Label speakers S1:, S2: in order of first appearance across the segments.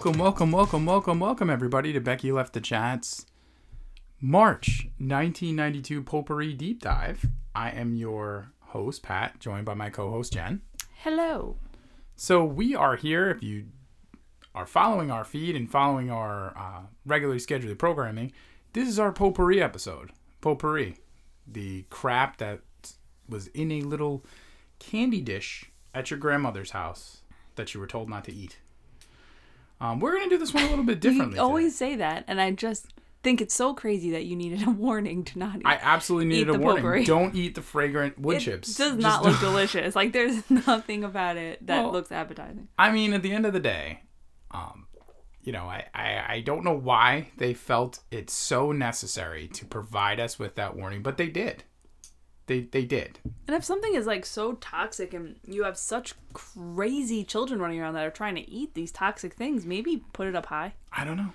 S1: Welcome, welcome, welcome, welcome, welcome, everybody, to Becky Left the Chats March 1992 Potpourri Deep Dive. I am your host, Pat, joined by my co host, Jen.
S2: Hello.
S1: So, we are here. If you are following our feed and following our uh, regularly scheduled programming, this is our Potpourri episode. Potpourri, the crap that was in a little candy dish at your grandmother's house that you were told not to eat. Um, we're gonna do this one a little bit differently.
S2: You always say that, and I just think it's so crazy that you needed a warning to not eat.
S1: I absolutely needed a warning.
S2: potpourri.
S1: Don't eat the fragrant wood chips.
S2: it
S1: chips.
S2: does
S1: Just
S2: not
S1: don't-
S2: look delicious. Like there's nothing about it that
S1: Well,
S2: looks appetizing.
S1: I mean, at the end of the day, um, you know, I, I, I don't know why they felt it so necessary to provide us with that warning, but they did. They they did.
S2: And if something is like so toxic and you have such crazy children running around that are trying to eat these toxic things, maybe put it up high.
S1: I don't know.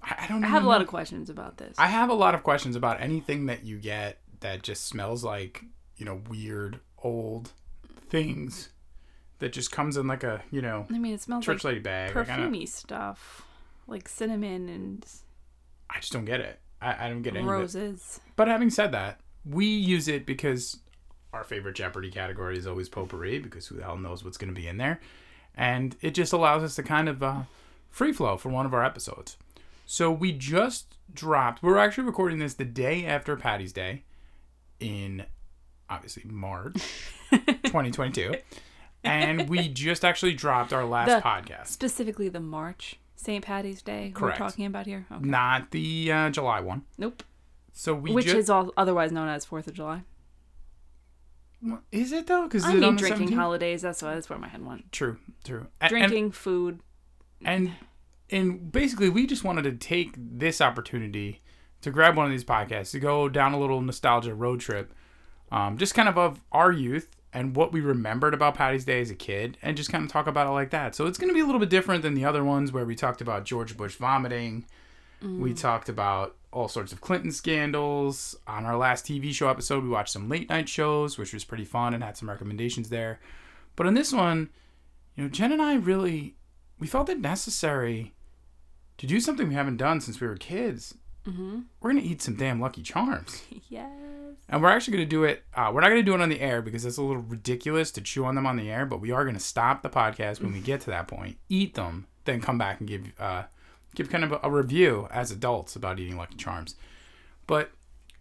S1: I, I don't. Know.
S2: I have a lot
S1: know.
S2: of questions about this.
S1: I have a lot of questions about anything that you get that just smells like you know weird old things that just comes in like a you know
S2: I mean, it smells
S1: church
S2: like
S1: lady bag. Like,
S2: perfumey stuff, like cinnamon and
S1: I just don't get it. I, I don't get any
S2: roses.
S1: But having said that, we use it because our favorite Jeopardy category is always potpourri because who the hell knows what's going to be in there, and it just allows us to kind of uh, free flow for one of our episodes. So we just dropped. We're actually recording this the day after Patty's Day, in obviously March 2022, and we just actually dropped our last
S2: The-
S1: podcast,
S2: Specifically, the March St. Patty's Day
S1: Correct.
S2: we're talking about here. Okay.
S1: not the uh, July one.
S2: Nope.
S1: So we
S2: Which is all otherwise known as Fourth of July.
S1: is it though? Because
S2: I mean, drinking holidays. That's why that's where my head went.
S1: True, true. A- and-
S2: Drinking, food.
S1: and and basically we just wanted to take this opportunity to grab one of these podcasts to go down a little nostalgia road trip um, just kind of of our youth and what we remembered about patty's day as a kid and just kind of talk about it like that so it's going to be a little bit different than the other ones where we talked about george bush vomiting we talked about all sorts of clinton scandals on our last tv show episode we watched some late night shows which was pretty fun and had some recommendations there but on this one you know jen and i really we felt it necessary to do something we haven't done since we were kids.
S2: Mm-hmm.
S1: We're gonna eat some damn Lucky Charms,
S2: Yes.
S1: and we're actually gonna do it. Uh, we're not gonna do it on the air because it's a little ridiculous to chew on them on the air. But we are gonna stop the podcast when we get to that point, eat them, then come back and give uh, give kind of a, review as adults about eating Lucky Charms. But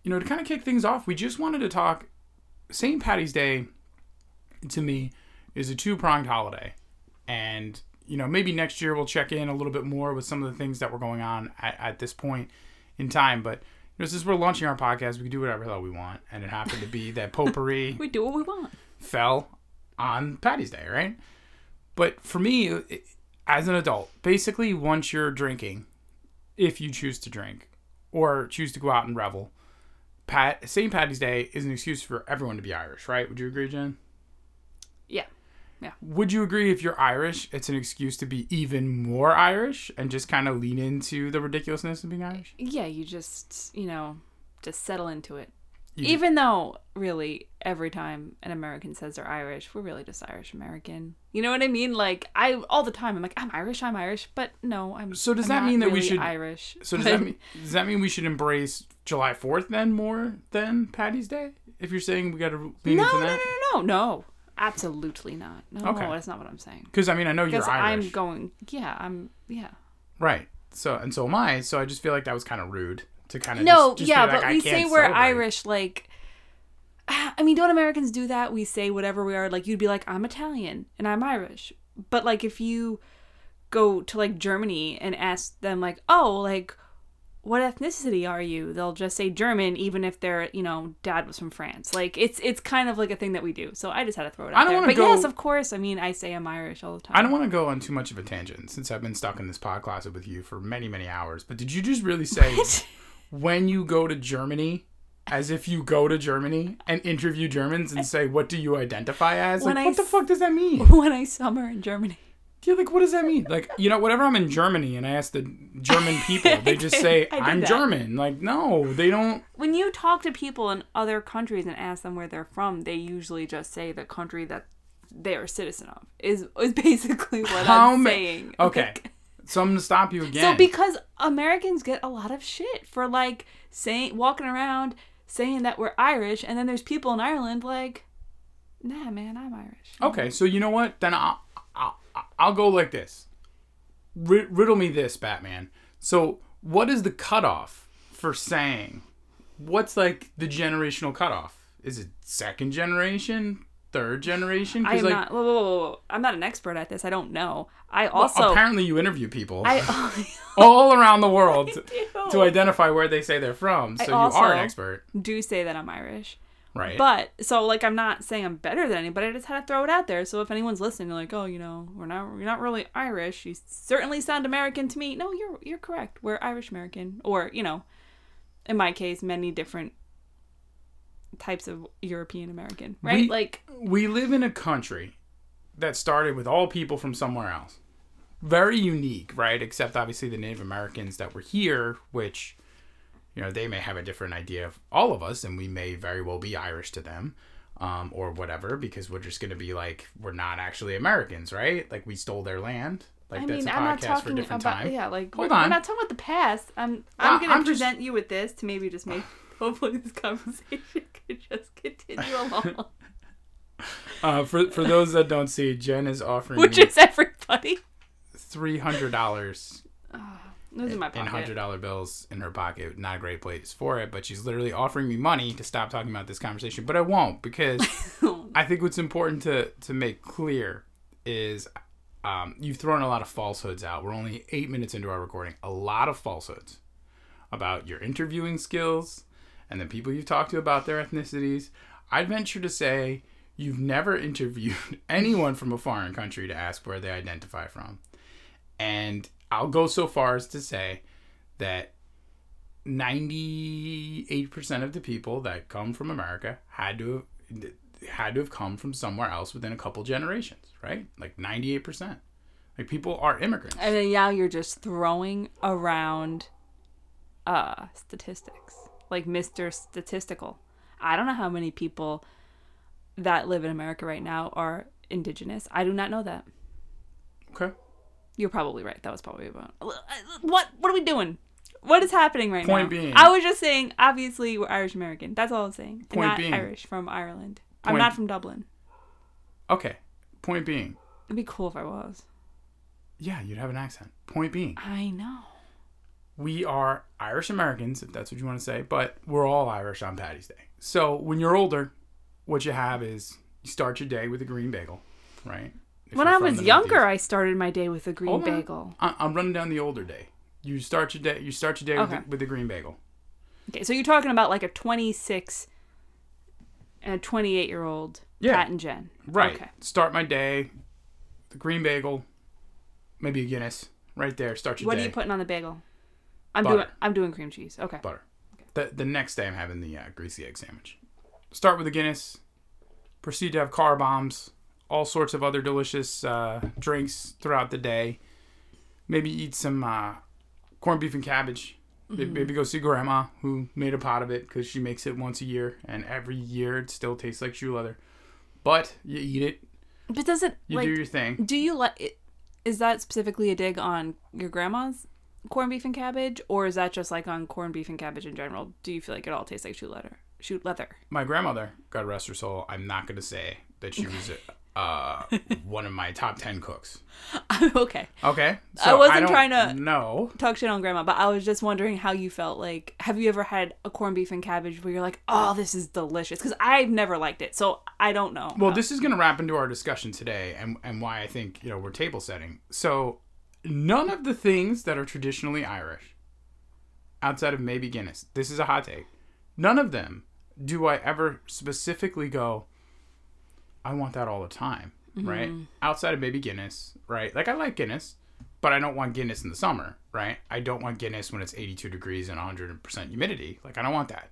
S1: you know, to kind of kick things off, we just wanted to talk. St. Patty's Day, to me, is a two pronged holiday, and you know maybe next year we'll check in a little bit more with some of the things that were going on at, at this point in time. But you know, since we're launching our podcast, we can do whatever the hell we want, and it happened to be that potpourri
S2: We do what we want.
S1: fell on Patty's Day, right? But for me, it- as an adult, basically once you're drinking, if you choose to drink or choose to go out and revel, Pat St. Patty's Day is an excuse for everyone to be Irish, right? Would you agree, Jen?
S2: Yeah. Yeah.
S1: Would you agree if you're Irish, it's an excuse to be even more Irish and just kind of lean into the ridiculousness of being Irish?
S2: Yeah, you just, you know, just settle into it.
S1: You
S2: Even though, really, every time an American says they're Irish, we're really just Irish American. You know what I mean? Like, I, all the time, I'm like, I'm Irish, I'm Irish, but no, I'm
S1: So does
S2: I'm
S1: that mean that we should-
S2: Irish.
S1: So does
S2: but-
S1: that mean does that mean we should embrace July Fourth then more than Patty's Day? If you're saying we got to lean
S2: No,
S1: into
S2: no, no,
S1: that,
S2: no, no, no. Absolutely not. No,
S1: Okay.
S2: that's not what I'm saying.
S1: because I mean I know you're Irish,
S2: I'm going, yeah, I'm, yeah.
S1: right? So and so am I. So I just feel like that was kind of rude to kind of
S2: No,
S1: just, just
S2: yeah,
S1: like,
S2: but we say we're
S1: celebrate.
S2: Irish, like. I mean, don't Americans do that? We say whatever we are. Like, you'd be like, I'm Italian and I'm Irish. But, like, if you go to, like, Germany and ask them, like, oh, like, what ethnicity are you? They'll just say German, even if their, you know, dad was from France. Like, it's it's kind of like a thing that we do. So I just had to throw it out
S1: I don't
S2: there.
S1: wanna
S2: But
S1: go-
S2: yes, of course. I mean, I say I'm Irish all the time.
S1: I don't want to go on too much of a tangent since I've been stuck in this pod closet with you for many many hours. But did you just really say when you go to Germany? As if you go to Germany and interview Germans and say, "What do you identify as?" Like,
S2: I
S1: what the fuck does that mean?
S2: when I summer in Germany.
S1: Yeah, like what does that mean? Like, you know, whenever I'm in Germany and I ask the German people, they just say
S2: did
S1: I'm
S2: that.
S1: German. Like, no, they don't.
S2: when you talk to people in other countries and ask them where they're from, they usually just say the country that they are a citizen of. Is is basically what
S1: How
S2: I'm
S1: ma-
S2: saying.
S1: Okay, something to stop you again.
S2: So because Americans get a lot of shit for like saying walking around saying that we're Irish, and then there's people in Ireland like, nah, man, I'm Irish.
S1: Okay, so you know what? Then I'll I'll, I'll go like this. R- riddle me this, Batman. So, what is the cutoff for saying? What's like the generational cutoff? Is it second generation, third generation?
S2: I am
S1: like,
S2: not. Whoa, whoa, whoa. I'm not an expert at this. I don't know. I
S1: well,
S2: also.
S1: apparently you interview people
S2: I
S1: all around the world
S2: do.
S1: to identify where they say they're from. So you are an expert,
S2: do say that I'm Irish.
S1: right?
S2: But so like I'm not saying I'm better than anybody. I just had to throw it out there. So if anyone's listening, they're like, oh, you know, we're not we're not really Irish. You certainly sound American to me. No, you're you're correct. We're Irish American, or you know, in my case, many different types of European American. Right?
S1: We-
S2: like
S1: we live in a country that started with all people from somewhere else. Very unique, right? Except obviously the Native Americans that were here, which, you know, they may have a different idea of all of us, and we may very well be Irish to them, um, or whatever, because we're just going to be like, we're not actually Americans, right? Like we stole their land. Like
S2: I
S1: that's
S2: mean,
S1: a
S2: I'm not
S1: podcast for a
S2: talking
S1: different
S2: about
S1: time.
S2: yeah, like
S1: Hold
S2: we're, we're not talking about the past. I'm
S1: Well,
S2: I'm gonna
S1: I'm just-
S2: present you with this to maybe just make hopefully this conversation could just continue along,
S1: Uh, for for those that don't see, Jen is offering
S2: which is everybody.
S1: three hundred dollars
S2: Those in my pocket.
S1: hundred dollar bills in her pocket. Not a great place for it, but she's literally offering me money to stop talking about this conversation. But I won't because I think what's important to to make clear is um, you've thrown a lot of falsehoods out. We're only eight minutes into our recording. A lot of falsehoods about your interviewing skills and the people you've talked to about their ethnicities. I'd venture to say you've never interviewed anyone from a foreign country to ask where they identify from. And I'll go so far as to say that 98% of the people that come from America had to have, had to have come from somewhere else within a couple generations, right? Like 98%. Like people are immigrants.
S2: And then now you're just throwing around uh statistics. Like Mr. Statistical. I don't know how many people that live in America right now are indigenous. I do not know that.
S1: Okay.
S2: You're probably right. That was probably about what what are we doing? What is happening right
S1: Point
S2: now?
S1: Point being-
S2: I was just saying obviously we're Irish American. That's all I was saying.
S1: Point
S2: not
S1: being-
S2: Irish from Ireland. I'm not from Dublin.
S1: Okay. Point being,
S2: It'd be cool if I was.
S1: yeah, you'd have an accent. Point being,
S2: I know.
S1: We are Irish Americans, if that's what you want to say, but we're all Irish on Patty's Day. So when you're older, what you have is you start your day with a green bagel, right? If
S2: When I was younger. I started my day with a green
S1: Hold
S2: bagel.
S1: I- I'm running down the older day. You start your day. You start your day
S2: Okay.
S1: with, the, with a green bagel.
S2: Okay, so you're talking about like a 26 and a 28 year old
S1: Yeah.
S2: Pat and Jen.
S1: Right.
S2: Okay.
S1: Start my day. The green bagel, maybe a Guinness. Right there. Start your
S2: What
S1: day.
S2: are you putting on the bagel? I'm
S1: Butter.
S2: doing I'm doing cream cheese. Okay.
S1: butter. Okay. The the next day I'm having the uh, greasy egg sandwich. Start with a Guinness. Proceed to have car bombs, all sorts of other delicious uh, drinks throughout the day. Maybe eat some uh, corned beef and cabbage. May- Maybe go see grandma who made a pot of it because she makes it once a year, and every year it still tastes like shoe leather. But you eat it,
S2: But does it
S1: you
S2: like
S1: do your thing.
S2: do you like is that specifically a dig on your grandma's corned beef and cabbage or is that just like on corned beef and cabbage in general? Do you feel like it all tastes like shoe leather? Shoot leather.
S1: My grandmother, God rest her soul, I'm not going to say that she was uh, one of my top 10 cooks.
S2: okay.
S1: Okay.
S2: I wasn't
S1: don't
S2: trying to-
S1: no
S2: Talk shit on grandma, but I was just wondering how you felt like have you ever had a corned beef and cabbage where you're like, "Oh, this is delicious." Cuz I've never liked it. So I don't know.
S1: Well, this is going to wrap into our discussion today and, and why I think, you know, we're table setting. So, none of the things that are traditionally Irish, outside of maybe Guinness, this is a hot take, none of them do I ever specifically go, I want that all the time, mm-hmm. right? Outside of maybe Guinness, right? Like, I like Guinness, but I don't want Guinness in the summer, right? I don't want Guinness when it's 82 degrees and 100% humidity. Like, I don't want that.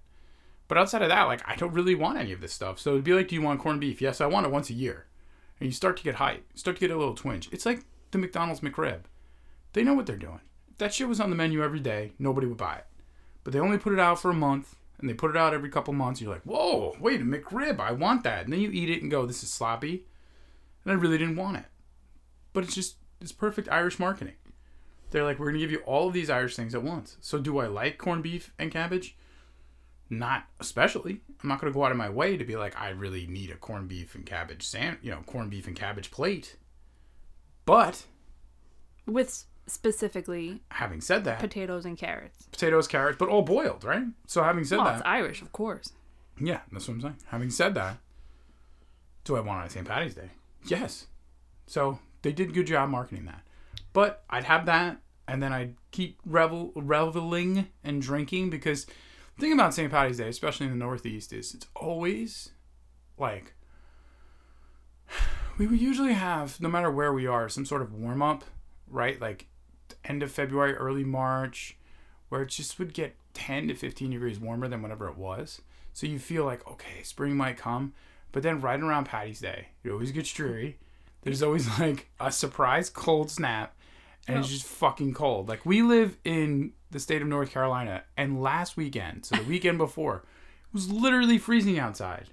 S1: But outside of that, like I don't really want any of this stuff. So it'd be like, do you want corned beef? Yes, I want it once a year. And you start to get hype, you start to get a little twinge. It's like the McDonald's McRib. They know what they're doing. That shit was on the menu every day, nobody would buy it. But they only put it out for a month, and they put it out every couple months. You're like, whoa, wait, a McRib, I want that. And then you eat it and go, this is sloppy. And I really didn't want it. But it's just, it's perfect Irish marketing. They're like, we're gonna give you all of these Irish things at once. So do I like corned beef and cabbage? Not especially. I'm not gonna go out of my way to be like, I really need a corned beef and cabbage sand, you know, corned beef and cabbage plate. But
S2: With specifically
S1: having said that,
S2: potatoes and carrots.
S1: potatoes, carrots, but all boiled, right? So having said
S2: Well,
S1: that,
S2: it's Irish, of course.
S1: Yeah, that's what I'm saying. Having said that, do I want it on St. Patty's Day? Yes. So they did a good job marketing that. But I'd have that, and then I'd keep revel reveling and drinking because the thing about St. Patty's Day, especially in the Northeast, is it's always like we would usually have, no matter where we are, some sort of warm up, right? Like end of February, early March, where it just would get 10 to 15 degrees warmer than whatever it was. So you feel like, okay, spring might come. But then right around Patty's Day, it always gets dreary. There's always like a surprise cold snap, and it's
S2: Oh.
S1: just fucking cold. Like we live in the state of North Carolina, and last weekend, so the weekend before, it was literally freezing outside.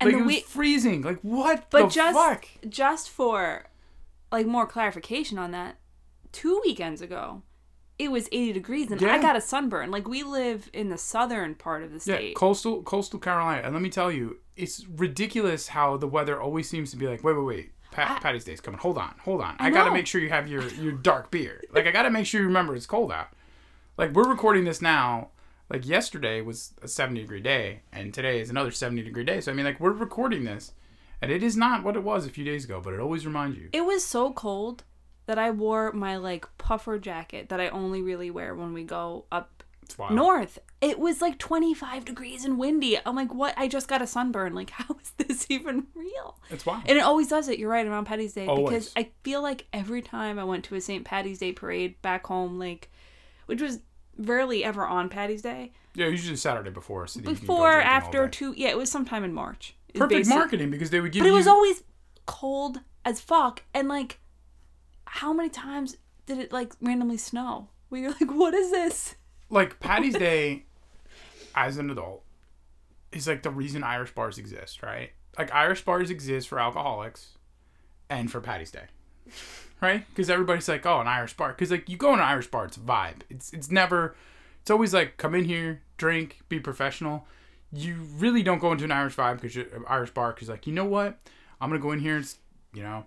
S2: And
S1: like
S2: the
S1: it was
S2: week,
S1: freezing. Like what
S2: but
S1: the
S2: just
S1: fuck?
S2: just for like more clarification on that, two weekends ago, it was 80 degrees and I got a sunburn. Like we live in the southern part of the state.
S1: Yeah, coastal coastal Carolina, and let me tell you, it's ridiculous how the weather always seems to be like, wait, wait, wait, Pat,
S2: I-
S1: Patty's Day's coming. Hold on, hold on. I,
S2: I
S1: gotta make sure you have your your dark beer. Like I gotta make sure you remember it's cold out. Like we're recording this now. Like yesterday was a seventy degree day, and today is another seventy degree day. So I mean, like we're recording this, and it is not what it was a few days ago, but it always reminds you.
S2: It was so cold that I wore my like puffer jacket that I only really wear when we go up
S1: wild.
S2: north. It was like 25 degrees and windy. I'm like, what? I just got a sunburn. Like, how is this even real?
S1: It's wild.
S2: And it always does it. You're right around Patty's Day
S1: Always.
S2: because I feel like every time I went to a St. Patty's Day parade back home, like, which was rarely ever on Patty's Day,
S1: yeah, usually Saturday before. So that you can go
S2: before, after, two, yeah, it was sometime in March.
S1: Perfect marketing because they would give
S2: But it was always cold as fuck, and like, how many times did it like randomly snow? Where you're like, what is this?
S1: like Patty's Day as an adult is like the reason Irish bars exist, right? Like Irish bars exist for alcoholics and for Patty's Day. Right? Because everybody's like, oh, an Irish bar. Because like you go in an Irish bar, it's a vibe. It's it's never. It's always like come in here, drink, be professional. You really don't go into an Irish vibe because Irish bar because like you know what, I'm gonna go in here and it's, you know,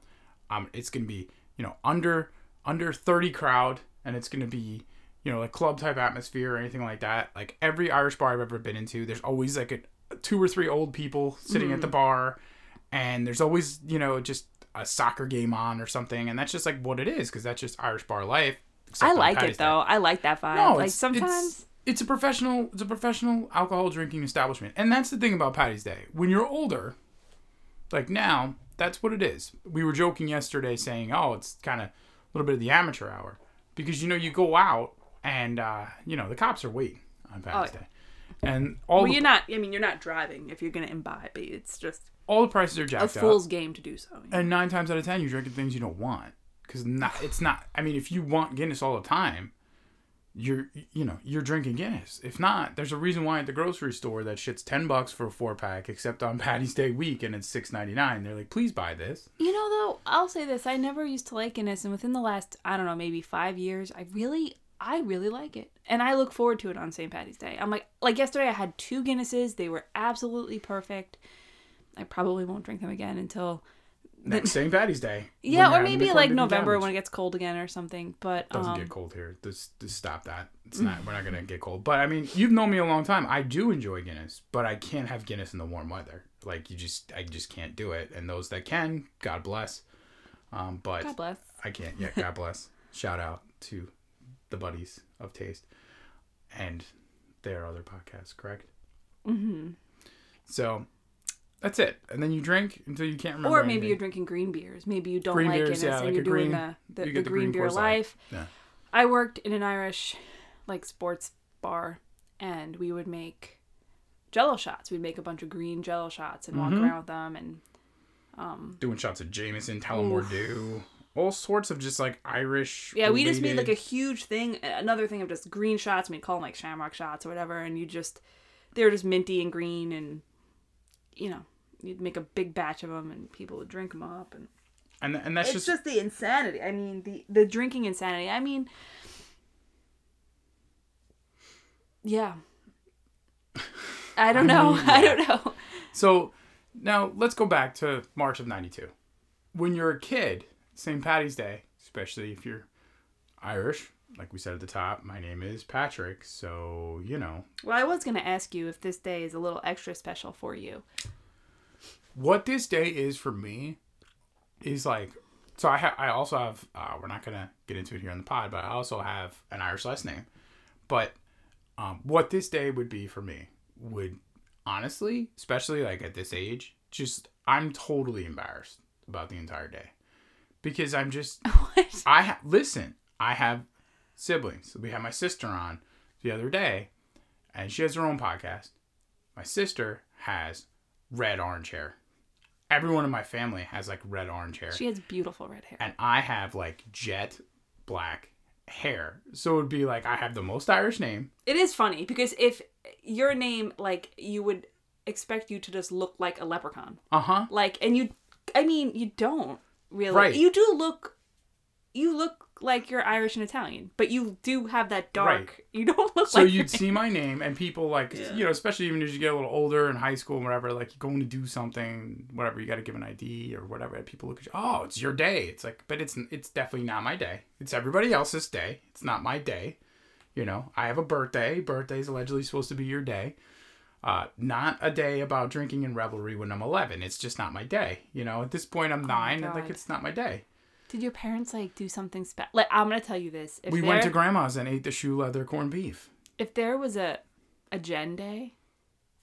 S1: um, it's gonna be you know under under 30 crowd and it's gonna be you know, like club type atmosphere or anything like that. Like every Irish bar I've ever been into, there's always like a, two or three old people sitting at the hmm. bar, and there's always you know just a soccer game on or something, and that's just like what it is because that's just Irish bar life.
S2: I like it though. I like that vibe.
S1: No,
S2: like
S1: it's,
S2: sometimes.
S1: it's, it's a professional it's a professional alcohol drinking establishment, and that's the thing about Patty's Day. When you're older, like now, that's what it is. We were joking yesterday saying, "Oh, it's kind of a little bit of the amateur hour," because you know you go out and uh, you know the cops are waiting on
S2: Oh, yeah.
S1: Day, and all
S2: well,
S1: the,
S2: you're not. I mean, you're not driving if you're gonna imbibe. It's just
S1: all the prices are jacked up.
S2: A fool's game to do so.
S1: and nine times out of ten you're drinking things you don't want because not it's not i mean if you want guinness all the time you're you know you're drinking guinness if not there's a reason why at the grocery store that shit's 10 bucks for a four pack except on patty's day week and it's 6.99 they're like please buy this
S2: You know, though, I'll say this: I never used to like Guinness, and within the last, I don't know, maybe five years, I really, I really like it, and I look forward to it on St. Patty's Day. I'm like, like yesterday, I had two Guinnesses; they were absolutely perfect. I probably won't drink them again until
S1: next st patty's day
S2: yeah, or maybe like November
S1: cabbage.
S2: when it gets cold again or something. But
S1: doesn't
S2: um,
S1: get cold here just, just stop that it's not we're not gonna get cold but i mean you've known me a long time i do enjoy guinness but i can't have guinness in the warm weather like you just i just can't do it and those that can god bless um but
S2: God bless.
S1: I can't. Yeah, God bless. Shout out to the buddies of taste and their other podcasts, correct? Mm-hmm. So that's it. And then you drink until you can't remember.
S2: Or maybe
S1: anything.
S2: you're drinking green beers. Maybe you don't
S1: Green
S2: like
S1: beers,
S2: Guinness
S1: yeah,
S2: and
S1: like
S2: you're doing
S1: green-
S2: the, the,
S1: you
S2: the
S1: the
S2: green,
S1: green
S2: beer life.
S1: Yeah.
S2: I worked in an Irish like sports bar and we would make jello shots. We'd make a bunch of green jello shots and
S1: Mm-hmm.
S2: walk around with them and um,
S1: doing shots of Jameson, Tullamore Dew, all sorts of just like Irish.
S2: yeah, we just made like a huge thing, another thing of just green shots. We'd call them like shamrock shots or whatever, and you just they were just minty and green, and you know you'd make a big batch of them, and people would drink them up. And
S1: and and that's
S2: it's
S1: just,
S2: just, the insanity. I mean, the the drinking insanity. I mean, yeah. I don't know. I don't know.
S1: so. Now let's go back to March of '92. When you're a kid, St. Patty's Day, especially if you're Irish, like we said at the top, my name is Patrick, so you know
S2: Well, I was gonna ask you if this day is a little extra special for you.
S1: What this day is for me is like so i ha- i also have uh, we're not gonna get into it here on the pod but i also have an irish last name but um, what this day would be for me would honestly especially like at this age just i'm totally embarrassed about the entire day because i'm just
S2: what?
S1: I ha- listen. I have siblings. We had my sister on the other day, and she has her own podcast. My sister has red orange hair. Everyone in my family has like red orange hair,
S2: She has beautiful red hair.
S1: and I have like jet black hair. So it would be like I have the most Irish name.
S2: It is funny because if your name, like, you would expect you to just look like a leprechaun.
S1: Uh huh.
S2: Like, and you, I mean, you don't really.
S1: Right.
S2: You do look, you look like you're Irish and Italian, but you do have that dark.
S1: Right.
S2: You don't look like.
S1: So
S2: like.
S1: you'd see my name, and people like
S2: Yeah.
S1: you know, especially even as you get a little older in high school and whatever, like you're going to do something, whatever, you got to give an ID or whatever. and People look at you, oh, it's your day. It's like, but it's it's definitely not my day. It's everybody else's day. It's not my day. You know, I have a birthday. Birthday's allegedly supposed to be your day. Uh, not a day about drinking and revelry when I'm 11. It's just not my day. You know, at this point I'm nine, and like it's not my day.
S2: Did your parents like do something special? Like, I'm gonna tell you this. If
S1: we
S2: there,
S1: went to grandma's and ate the shoe leather corned beef.
S2: if there was a a Jen Day,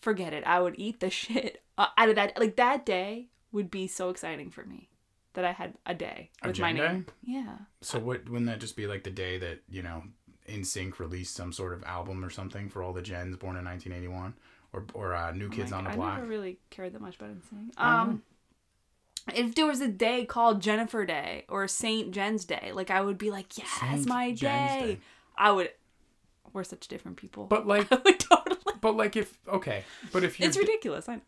S2: forget it. I would eat the shit out of that. Like that day would be so exciting for me that I had a day
S1: A
S2: with my
S1: Jen
S2: name. Yeah.
S1: So what wouldn't that just be like the day that you know NSYNC released some sort of album or something for all the gens born in 1981 or or uh, New Kids
S2: Like,
S1: on the Block?
S2: I never really cared that much about NSYNC. Um, if there was a day called Jennifer Day or Saint Jen's Day, like I would be like, yeah, it's
S1: Saint
S2: my
S1: Jen's
S2: day.
S1: Day.
S2: I would. We're such different people.
S1: But like,
S2: I would totally.
S1: but like if okay, but if your
S2: It's ridiculous. I know.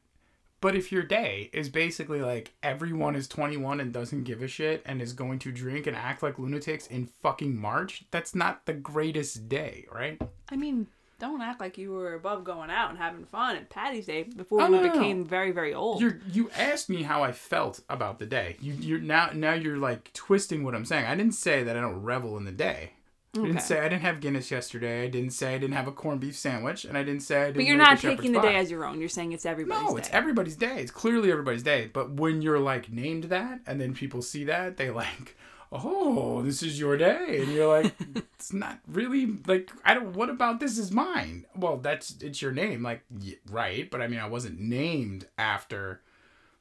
S1: but if your day is basically like everyone is 21 and doesn't give a shit and is going to drink and act like lunatics in fucking March, that's not the greatest day, right?
S2: I mean, don't act like you were above going out and having fun at Patty's Day before
S1: Oh,
S2: we
S1: no, no, no.
S2: became very, very old.
S1: You're you asked me how I felt about the day. You you're now now you're like twisting what I'm saying. I didn't say that I don't revel in the day. Okay. I didn't say I didn't have Guinness yesterday. I didn't say I didn't have a corned beef sandwich, and I didn't say I didn't.
S2: but you're not taking the
S1: pie.
S2: day as your own. You're saying it's everybody's
S1: No,
S2: day.
S1: it's everybody's day. It's clearly everybody's day. But when you're like named that, and then people see that, they like, oh, this is your day, and you're like, it's not really like I don't. What about this is mine? Well, that's it's your name, like y- right. But I mean, I wasn't named after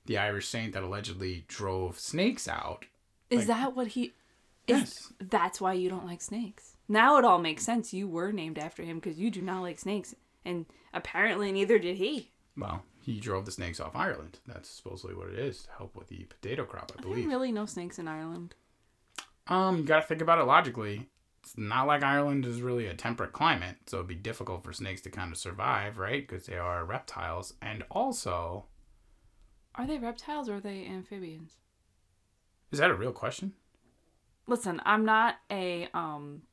S1: the Irish saint that allegedly drove snakes out.
S2: Is
S1: like-
S2: that what he? Is,
S1: Yes.
S2: That's why you don't like snakes. Now it all makes sense. You were named after him because you do not like snakes, and apparently neither did he.
S1: Well, he drove the snakes off Ireland. That's supposedly what it is to help with the potato crop, I
S2: Are there
S1: believe.
S2: really no snakes in Ireland?
S1: Um, you gotta think about it logically. It's not like Ireland is really a temperate climate, so it'd be difficult for snakes to kind of survive, right? Because they are reptiles, and also,
S2: Are they reptiles or are they amphibians?
S1: is that a real question?
S2: Listen, I'm not a um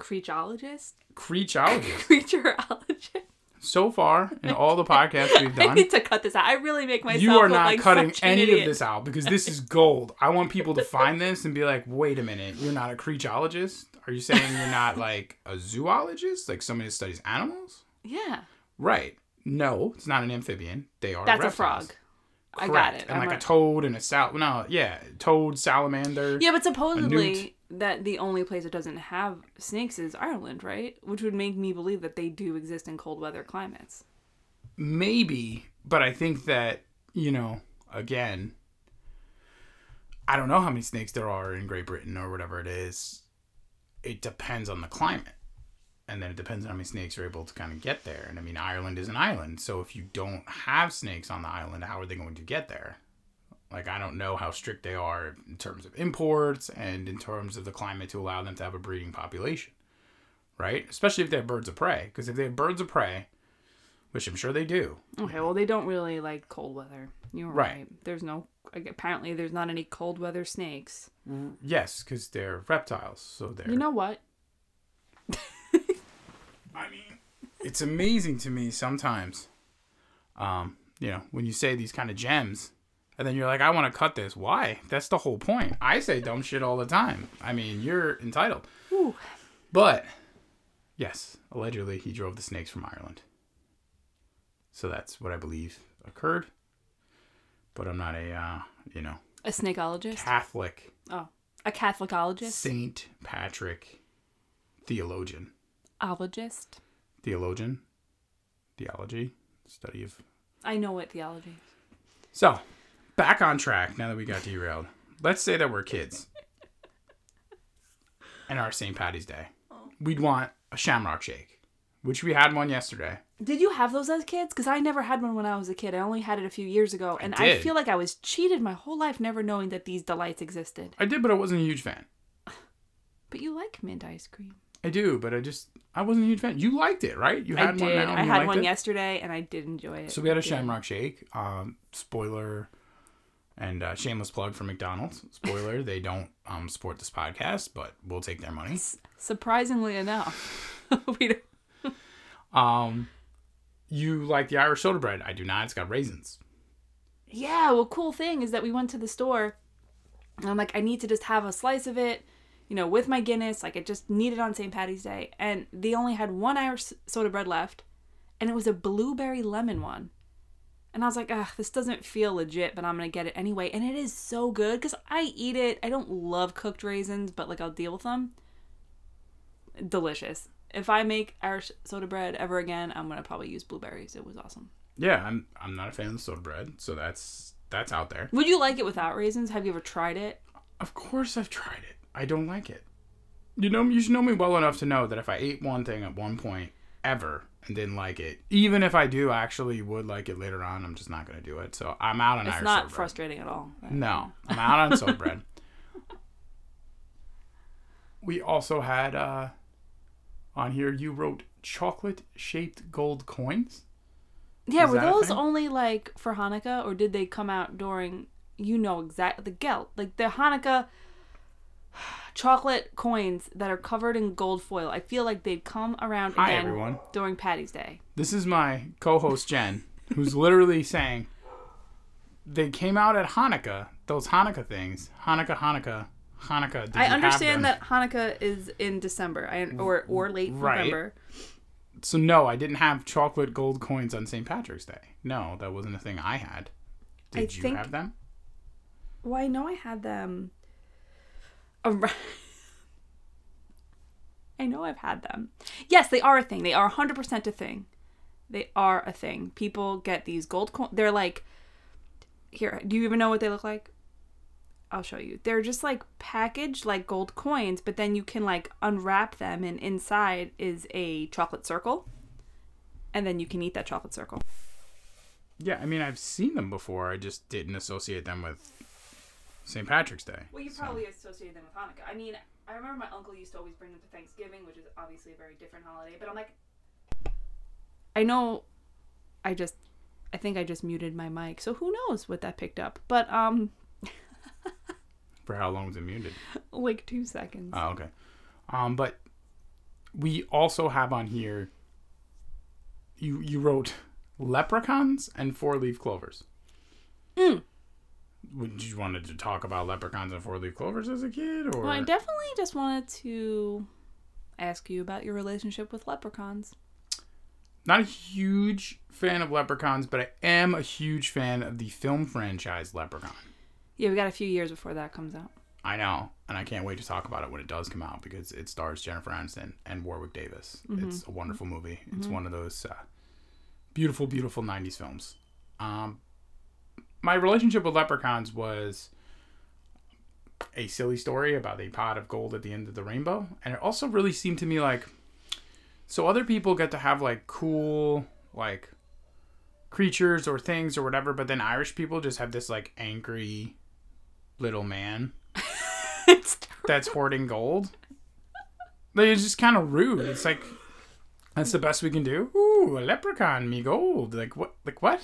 S2: creatologist.
S1: Creatologist.
S2: Creatureologist.
S1: so far, in all the podcasts we've done.
S2: I need to cut this out. I really make myself.
S1: you are not
S2: like
S1: cutting any
S2: idiot.
S1: of this out because this is gold. I want people to find this and be like, "Wait a minute, you're not a creatologist? Are you saying you're not like a zoologist, like somebody that studies animals?"
S2: Yeah,
S1: Right. No, it's not an amphibian. They are
S2: that's a
S1: reptiles.
S2: frog. I got it.
S1: And
S2: I'm
S1: like
S2: right.
S1: a toad and a sal. No, yeah, toad, salamander.
S2: Yeah, but supposedly that the only place that doesn't have snakes is Ireland, right? Which would make me believe that they do exist in cold weather climates.
S1: Maybe, but I think that you know, again, I don't know how many snakes there are in Great Britain or whatever it is. It depends on the climate. And then it depends on how many snakes are able to kind of get there. And I mean, Ireland is an island. So if you don't have snakes on the island, how are they going to get there? Like, I don't know how strict they are in terms of imports and in terms of the climate to allow them to have a breeding population, right? Especially if they have birds of prey. Because if they have birds of prey, which I'm sure they do.
S2: Okay, well, they don't really like cold weather. You're
S1: Right.
S2: right. There's no. Apparently, there's not any cold weather snakes.
S1: Yes, because they're reptiles, so they're.
S2: You know what?
S1: I mean, it's amazing to me sometimes. Um, you know, when you say these kind of gems, and then you're like, I want to cut this. Why? That's the whole point. I say dumb shit all the time. I mean, you're entitled.
S2: Ooh.
S1: But yes, allegedly he drove the snakes from Ireland. So that's what I believe occurred. But I'm not a, uh, you know,
S2: A snakeologist.
S1: Catholic
S2: Oh, a Catholicologist.
S1: Saint Patrick theologian.
S2: Ologist.
S1: Theologian, theology, study of.
S2: I know what theology. is.
S1: So, back on track. Now that we got derailed, let's say that we're kids, and our St. Patty's Day, we'd want a Shamrock Shake, which we had one yesterday.
S2: Did you have those as kids? Because I never had one when I was a kid. I only had it a few years ago, and I,
S1: did.
S2: feel like I was cheated my whole life, never knowing that these delights existed.
S1: I did, but I wasn't a huge fan.
S2: But you like mint ice cream.
S1: I do, but I just I wasn't a huge fan. You liked it, right? You
S2: I
S1: had one
S2: did.
S1: now.
S2: I had one
S1: it?
S2: yesterday, and I did enjoy it.
S1: So we had a
S2: did.
S1: Shamrock Shake. Um, spoiler, and uh, shameless plug for McDonald's. Spoiler: they don't um, support this podcast, but we'll take their money.
S2: Surprisingly enough, we don't.
S1: Um, you like the Irish soda bread? I do not. It's got raisins.
S2: Yeah, well, cool thing is that we went to the store, and I'm like, I need to just have a slice of it, you know, with my Guinness. Like, I just need it on St. Patty's Day, and they only had one Irish soda bread left, and it was a blueberry lemon one. And I was like, ugh, this doesn't feel legit, but I'm gonna get it anyway. And it is so good because I eat it. I don't love cooked raisins, but like I'll deal with them. Delicious. If I make Irish soda bread ever again, I'm gonna probably use blueberries. It was awesome.
S1: Yeah, I'm I'm not a fan of the soda bread, so that's that's out there.
S2: Would you like it without raisins? Have you ever tried it?
S1: Of course, I've tried it. I don't like it. You know, you should know me well enough to know that if I ate one thing at one point ever and didn't like it, even if I do actually would like it later on, I'm just not going to do it. So I'm out on
S2: It's
S1: Irish
S2: not
S1: soda bread.
S2: frustrating at all.
S1: No, I'm out on soda bread. We also had uh, on here. You wrote chocolate shaped gold coins.
S2: Yeah,
S1: Is
S2: were those only like for Hanukkah, or did they come out during? You know exactly the gelt, like the Hanukkah chocolate coins that are covered in gold foil. I feel like they'd come around
S1: Hi,
S2: again
S1: everyone.
S2: during Patty's Day.
S1: This is my co-host Jen, who's literally saying they came out at Hanukkah. Those Hanukkah things, Hanukkah, Hanukkah, Hanukkah. Did
S2: I understand that Hanukkah is in December, I, or or late
S1: Right.
S2: November.
S1: So no, I didn't have chocolate gold coins on St. Patrick's Day. No, that wasn't a thing I had. Did
S2: I
S1: you
S2: think-
S1: have them?
S2: Well, I know I had them. I know I've had them. Yes, they are a thing. They are 100% a thing. They are a thing. People get these gold coins. They're like, here, do you even know what they look like? I'll show you. They're just like packaged like gold coins, but then you can like unwrap them, and inside is a chocolate circle. And then you can eat that chocolate circle.
S1: Yeah, I mean I've seen them before. I just didn't associate them with St. Patrick's Day.
S2: Well, you
S1: So-
S2: probably associated them with Hanukkah. I mean, I remember my uncle used to always bring them to Thanksgiving, which is obviously a very different holiday. But I'm like, I know, I just, I think I just muted my mic, so who knows what that picked up? But um,
S1: For how long was it muted?
S2: like two seconds.
S1: Oh, okay. Um, but we also have on here. You you wrote leprechauns and four leaf clovers.
S2: Mm.
S1: Would you wanted to talk about leprechauns and four leaf clovers as a kid, or
S2: Well, I definitely just wanted to ask you about your relationship with leprechauns.
S1: not a huge fan of leprechauns, but I am a huge fan of the film franchise Leprechaun.
S2: Yeah, we got a few years before that comes out.
S1: I know, and I can't wait to talk about it when it does come out because it stars Jennifer Aniston and Warwick Davis. It's a wonderful movie. It's one of those uh, beautiful, beautiful '90s films. Um, my relationship with leprechauns was a silly story about a pot of gold at the end of the rainbow, and it also really seemed to me like so other people get to have like cool like creatures or things or whatever, but then Irish people just have this like angry little man that's hoarding gold. Like it's just kind of rude. It's like That's the best we can do. Ooh, a leprechaun, me gold. Like what? Like what?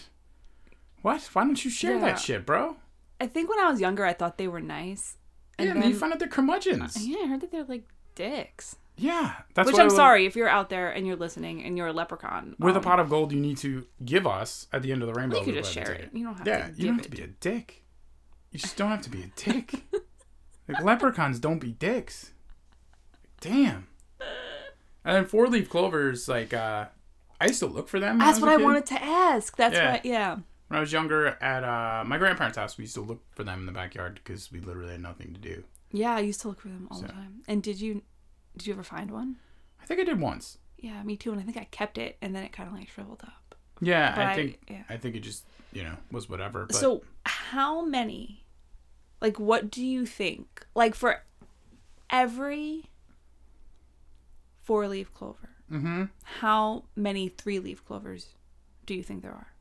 S1: What? Why don't you share
S2: Yeah.
S1: that shit, bro?
S2: I think when I was younger, I thought they were nice.
S1: Yeah, and then you find out they're curmudgeons.
S2: yeah, I heard that they're like dicks.
S1: Yeah, that's
S2: Which I'm sorry if you're out there and you're listening and you're a leprechaun.
S1: With a
S2: um,
S1: pot of gold, you need to give us at the end of the rainbow.
S2: You could just share it. You don't have
S1: Yeah,
S2: to.
S1: you don't have to be a dick. You just don't have to be a dick. like leprechauns don't be dicks. Damn. And then four leaf clovers, like uh I used to look for them.
S2: That's what I
S1: kid.
S2: wanted to ask. That's
S1: Yeah.
S2: what. Yeah.
S1: When I was younger, at uh, my grandparents' house, we used to look for them in the backyard because we literally had nothing to do.
S2: Yeah, I used to look for them all the time. And did you, did you ever find one?
S1: I think I did once.
S2: Yeah, me too. And I think I kept it, and then it kind of like shriveled up.
S1: Yeah,
S2: But
S1: I
S2: I-
S1: think
S2: yeah.
S1: I think it just you know was whatever. But
S2: So, how many? Like, what do you think? Like, for every four leaf clover,
S1: hmm
S2: how many three leaf clovers do you think there are?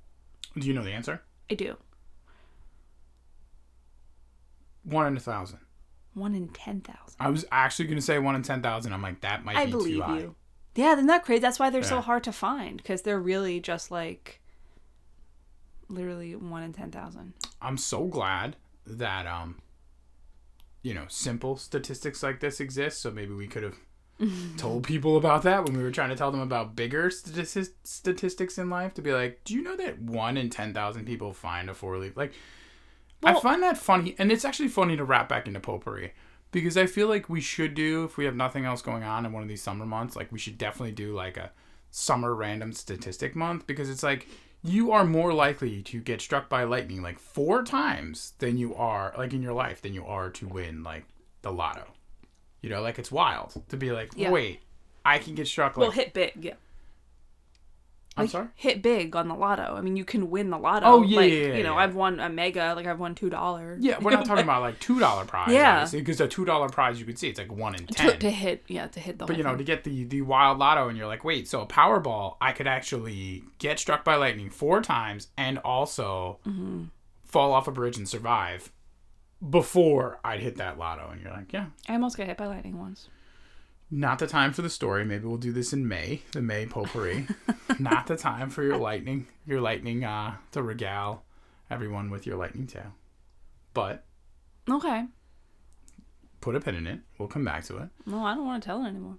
S1: Do you know the answer?
S2: I do.
S1: One in a thousand.
S2: One in 10,000.
S1: I was actually gonna say one in ten thousand. I'm like that might
S2: I
S1: be
S2: believe
S1: too high.
S2: you. Yeah, isn't that crazy? That's why they're so
S1: Yeah.
S2: hard to find because they're really just like literally one in 10,000.
S1: I'm so glad that um you know simple statistics like this exist. So maybe we could have told people about that when we were trying to tell them about bigger statistics statistics in life. To be like, do you know that one in ten thousand people find a four leaf? Like, I find that funny, and it's actually funny to wrap back into potpourri. Because I feel like we should do, if we have nothing else going on in one of these summer months, like we should definitely do like a summer random statistic month because it's like you are more likely to get struck by lightning like four times than you are like in your life than you are to win like the lotto. You know, like it's wild to be like,
S2: Yeah.
S1: wait, I can get struck like
S2: well, hit big, yeah.
S1: I'm
S2: Like,
S1: sorry?
S2: Hit big on the lotto. I mean, you can win the lotto.
S1: Oh, yeah,
S2: like,
S1: yeah, yeah,
S2: You know,
S1: yeah.
S2: I've won a mega. Like I've won two dollars.
S1: Yeah, we're not talking about like two dollar prize,
S2: Yeah.
S1: because a two dollar prize you could see it's like one in
S2: to,
S1: ten.
S2: to hit. Yeah, to hit the.
S1: But you know,
S2: thing.
S1: to get the the wild lotto, and you're like, wait, so a Powerball, I could actually get struck by lightning four times and also
S2: Mm-hmm.
S1: fall off a bridge and survive before I'd hit that lotto. And you're like, yeah,
S2: I almost got hit by lightning once.
S1: not the time for the story. Maybe we'll do this in May, the May potpourri. not the time for your lightning, your lightning, uh, to regale everyone with your lightning tale. But
S2: Okay.
S1: put a pin in it. We'll come back to it.
S2: No, I don't want to tell it anymore.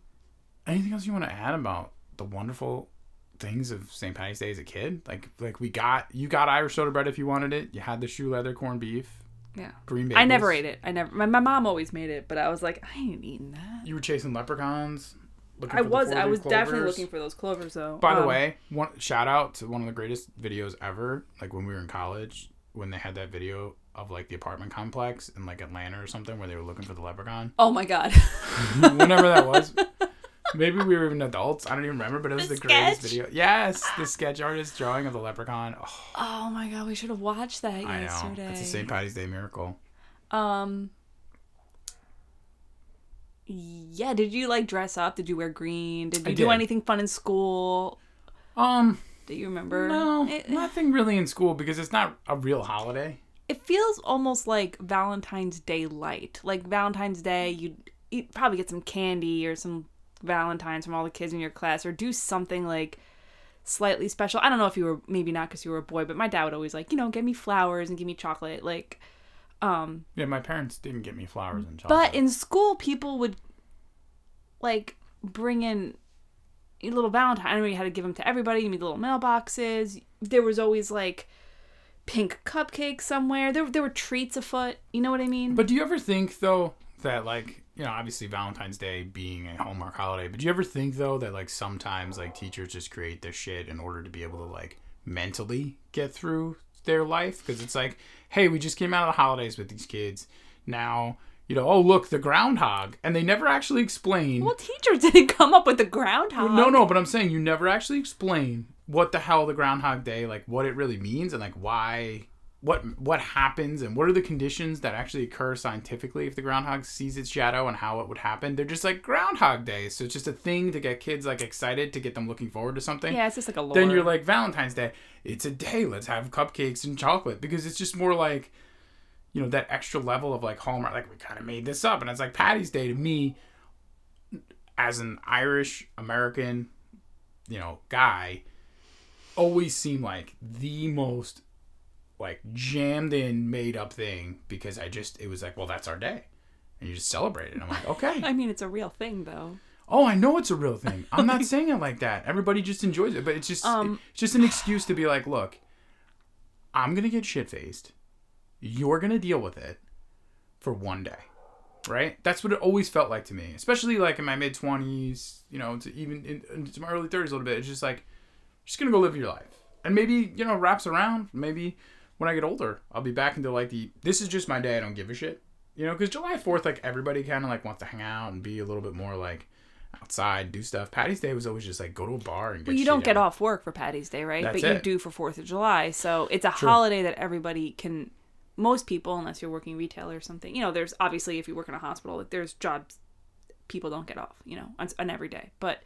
S1: anything else you want to add about the wonderful things of St. Patty's Day as a kid? Like, like we got you got Irish soda bread if you wanted it. You had the shoe leather corned beef,
S2: Yeah.
S1: green. Bagels.
S2: I never ate it. I never. My, my mom always made it, but I was like, I ain't eating that.
S1: You were chasing leprechauns. Looking
S2: I
S1: the
S2: was. I was definitely looking for those clovers, though.
S1: By the
S2: Um,
S1: way, one shout out to one of the greatest videos ever. Like when we were in college, when they had that video of like the apartment complex in like Atlanta or something, where they were looking for the leprechaun.
S2: Oh my god.
S1: Whenever that was. Maybe we were even adults. I don't even remember, but it was the,
S2: The
S1: greatest video. Yes, the sketch artist drawing of the leprechaun. Oh,
S2: oh my god, we should have watched that
S1: I know.
S2: yesterday.
S1: It's a St. Patty's Day miracle.
S2: Um. Yeah. Did you like dress up? Did you wear green? Did you do anything fun in school?
S1: Um,
S2: Do you remember?
S1: no,
S2: It,
S1: nothing really in school because it's not a real holiday.
S2: it feels almost like Valentine's Day light. Like Valentine's Day, you'd, you'd probably get some candy or some Valentines from all the kids in your class, or do something like slightly special. I don't know if you were maybe not because you were a boy, but my dad would always like you know get me flowers and give me chocolate. Like, um,
S1: Yeah, my parents didn't get me flowers and chocolate.
S2: but in school, people would like bring in a little Valentine. I don't know you had to give them to everybody. You need little mailboxes. There was always like pink cupcakes somewhere. There, there were treats afoot. You know what I mean?
S1: But do you ever think though that like you know obviously Valentine's Day being a Hallmark holiday, but do you ever think though that like sometimes like teachers just create this shit in order to be able to like mentally get through their life? Because it's like hey we just came out of the holidays with these kids. Now you know oh look the groundhog. And they never actually explain
S2: well, teachers didn't come up with the groundhog.
S1: no no but i'm saying you never actually explain what the hell the groundhog day like what it really means and like why what what happens and what are the conditions that actually occur scientifically if the groundhog sees its shadow and how it would happen they're just like groundhog day so it's just a thing to get kids like excited to get them looking forward to something
S2: Yeah, it's just like a lore.
S1: then you're like Valentine's Day. It's a day. Let's have cupcakes and chocolate because it's just more like, you know, that extra level of like Hallmark. Like we kind of made this up, and it's like Paddy's Day to me, as an Irish American, you know, guy always seemed like the most like jammed in, made up thing because I just it was like, well, that's our day, and you just celebrate it. I'm like, okay.
S2: I mean, it's a real thing though.
S1: Oh, I know it's a real thing. I'm not saying it like that. Everybody just enjoys it, but it's just
S2: Um,
S1: it's just an excuse to be like, look, I'm gonna get shit faced. You're gonna deal with it for one day, right? That's what it always felt like to me, especially like in my mid twenties, you know, to even in, into my early thirties a little bit. It's just like, just gonna go live your life, and maybe you know wraps around. Maybe when I get older, I'll be back into like the this is just my day. I don't give a shit, you know, because July Fourth, like everybody kind of like wants to hang out and be a little bit more like outside, do stuff. Paddy's Day was always just like go to a bar and get.
S2: Well, you don't get
S1: out.
S2: off work for Paddy's Day, right?
S1: That's
S2: but you do for Fourth of July. So it's a holiday that everybody can. Most people, unless you're working retail or something, you know, there's obviously if you work in a hospital, like there's jobs people don't get off, you know, on, on every day. But